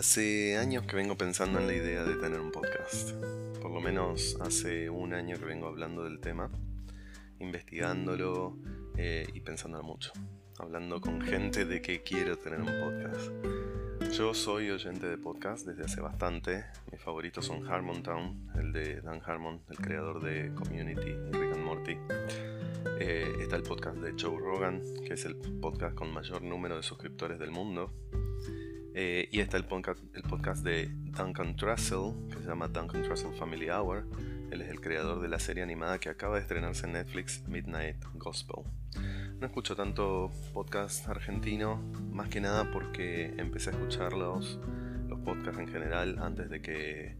Hace años que vengo pensando en la idea de tener un podcast. Por lo menos hace un año que vengo hablando del tema, investigándolo eh, y pensándolo mucho. Hablando con gente de que quiero tener un podcast. Yo soy oyente de podcast desde hace bastante. Mis favoritos son Harmontown, el de Dan Harmon, el creador de Community y Rick and Morty. Eh, está el podcast de Joe Rogan, que es el podcast con mayor número de suscriptores del mundo. Eh, y está el podcast, el podcast de Duncan Trussell, que se llama Duncan Trussell Family Hour. Él es el creador de la serie animada que acaba de estrenarse en Netflix, Midnight Gospel. No escucho tanto podcast argentino, más que nada porque empecé a escuchar los, los podcasts en general antes de que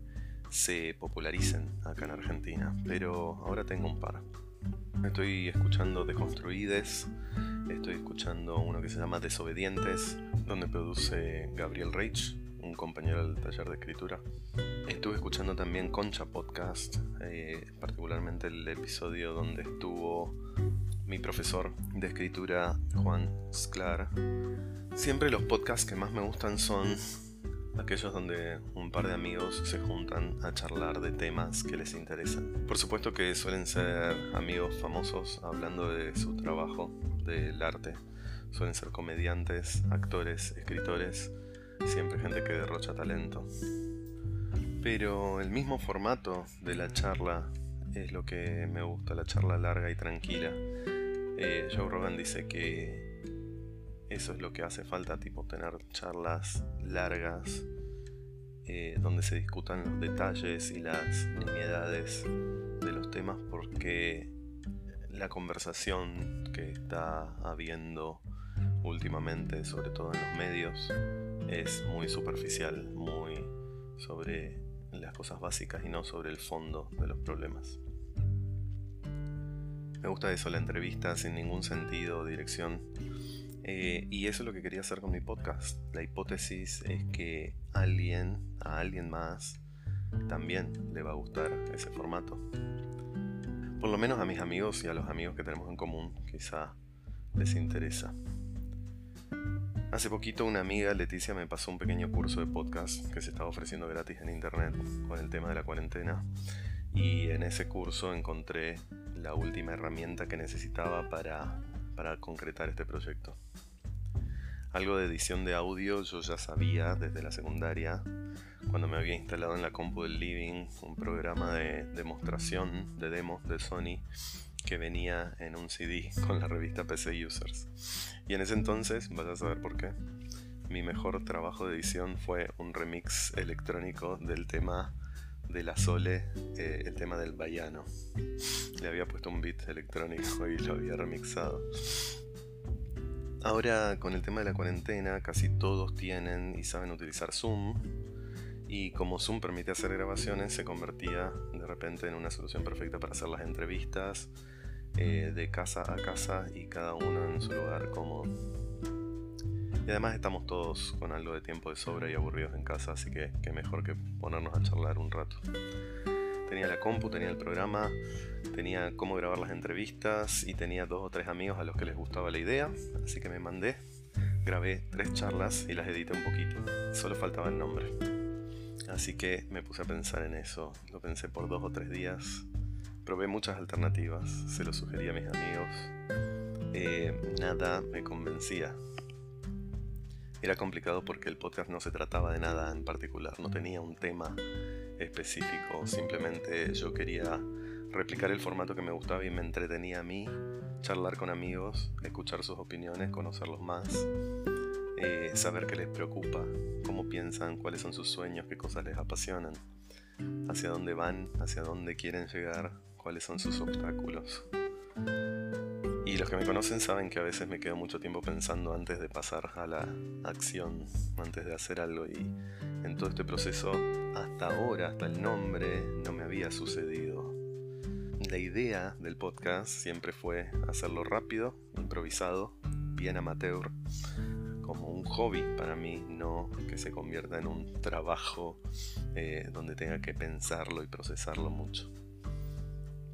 se popularicen acá en Argentina, pero ahora tengo un par. Estoy escuchando Deconstruides, estoy escuchando uno que se llama Desobedientes, donde produce Gabriel Reich, un compañero del taller de escritura. Estuve escuchando también Concha Podcast, eh, particularmente el episodio donde estuvo mi profesor de escritura Juan Sclar. Siempre los podcasts que más me gustan son aquellos donde un par de amigos se juntan a charlar de temas que les interesan. Por supuesto que suelen ser amigos famosos hablando de su trabajo, del arte, Suelen ser comediantes, actores, escritores, siempre gente que derrocha talento. Pero el mismo formato de la charla es lo que me gusta, la charla larga y tranquila. Eh, Joe Rogan dice que eso es lo que hace falta, tipo tener charlas largas eh, donde se discutan los detalles y las nimiedades de los temas porque la conversación que está habiendo últimamente, sobre todo en los medios, es muy superficial, muy sobre las cosas básicas y no sobre el fondo de los problemas. Me gusta eso, la entrevista sin ningún sentido dirección. Eh, y eso es lo que quería hacer con mi podcast. La hipótesis es que alguien, a alguien más, también le va a gustar ese formato. Por lo menos a mis amigos y a los amigos que tenemos en común, quizá les interesa. Hace poquito una amiga, Leticia, me pasó un pequeño curso de podcast que se estaba ofreciendo gratis en internet con el tema de la cuarentena. Y en ese curso encontré la última herramienta que necesitaba para, para concretar este proyecto. Algo de edición de audio yo ya sabía desde la secundaria, cuando me había instalado en la compu del living un programa de demostración de demos de Sony que venía en un CD con la revista PC Users. Y en ese entonces, vas a saber por qué, mi mejor trabajo de edición fue un remix electrónico del tema de la Sole, eh, el tema del Bayano. Le había puesto un beat electrónico y lo había remixado. Ahora con el tema de la cuarentena casi todos tienen y saben utilizar Zoom y como Zoom permite hacer grabaciones se convertía de repente en una solución perfecta para hacer las entrevistas eh, de casa a casa y cada uno en su lugar cómodo. Y además estamos todos con algo de tiempo de sobra y aburridos en casa, así que qué mejor que ponernos a charlar un rato. Tenía la compu, tenía el programa, tenía cómo grabar las entrevistas y tenía dos o tres amigos a los que les gustaba la idea, así que me mandé, grabé tres charlas y las edité un poquito. Solo faltaba el nombre. Así que me puse a pensar en eso, lo pensé por dos o tres días Probé muchas alternativas, se lo sugerí a mis amigos. Eh, nada me convencía. Era complicado porque el podcast no se trataba de nada en particular, no tenía un tema específico, simplemente yo quería replicar el formato que me gustaba y me entretenía a mí, charlar con amigos, escuchar sus opiniones, conocerlos más, eh, saber qué les preocupa, cómo piensan, cuáles son sus sueños, qué cosas les apasionan, hacia dónde van, hacia dónde quieren llegar, cuáles son sus obstáculos. Y los que me conocen saben que a veces me quedo mucho tiempo pensando antes de pasar a la acción, antes de hacer algo. Y en todo este proceso, hasta ahora, hasta el nombre, no me había sucedido. La idea del podcast siempre fue hacerlo rápido, improvisado, bien amateur, como un hobby para mí, no que se convierta en un trabajo eh, donde tenga que pensarlo y procesarlo mucho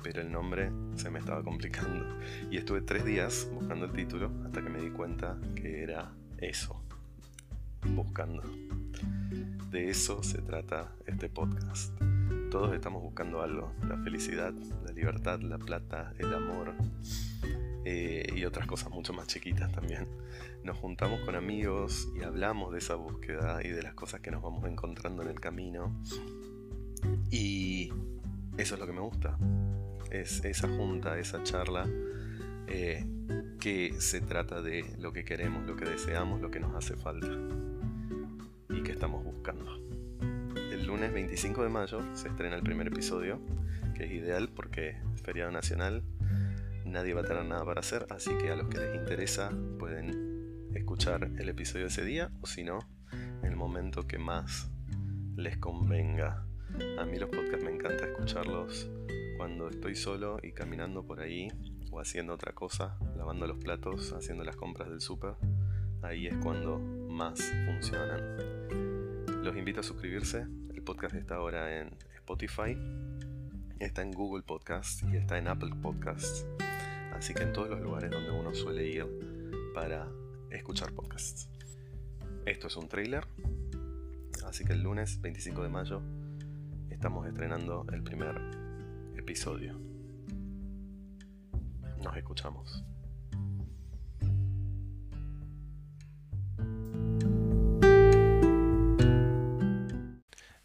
pero el nombre se me estaba complicando. Y estuve tres días buscando el título hasta que me di cuenta que era eso, buscando. De eso se trata este podcast. Todos estamos buscando algo, la felicidad, la libertad, la plata, el amor eh, y otras cosas mucho más chiquitas también. Nos juntamos con amigos y hablamos de esa búsqueda y de las cosas que nos vamos encontrando en el camino. Y eso es lo que me gusta. Es esa junta, esa charla eh, que se trata de lo que queremos, lo que deseamos, lo que nos hace falta y que estamos buscando. El lunes 25 de mayo se estrena el primer episodio, que es ideal porque es feriado nacional, nadie va a tener nada para hacer, así que a los que les interesa pueden escuchar el episodio ese día o si no, el momento que más les convenga. A mí los podcasts me encanta escucharlos cuando estoy solo y caminando por ahí o haciendo otra cosa, lavando los platos, haciendo las compras del súper. Ahí es cuando más funcionan. Los invito a suscribirse. El podcast está ahora en Spotify, está en Google Podcast y está en Apple Podcasts. Así que en todos los lugares donde uno suele ir para escuchar podcasts. Esto es un trailer. Así que el lunes 25 de mayo estamos estrenando el primer episodio. Nos escuchamos.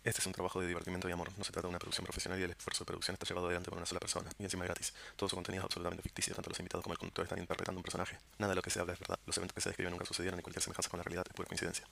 Este es un trabajo de divertimento y amor. No se trata de una producción profesional y el esfuerzo de producción está llevado adelante por una sola persona. Y encima es gratis. Todo su contenido es absolutamente ficticio. Tanto los invitados como el conductor están interpretando un personaje. Nada de lo que se habla es verdad. Los eventos que se describen nunca sucedieron y cualquier semejanza con la realidad es pura coincidencia.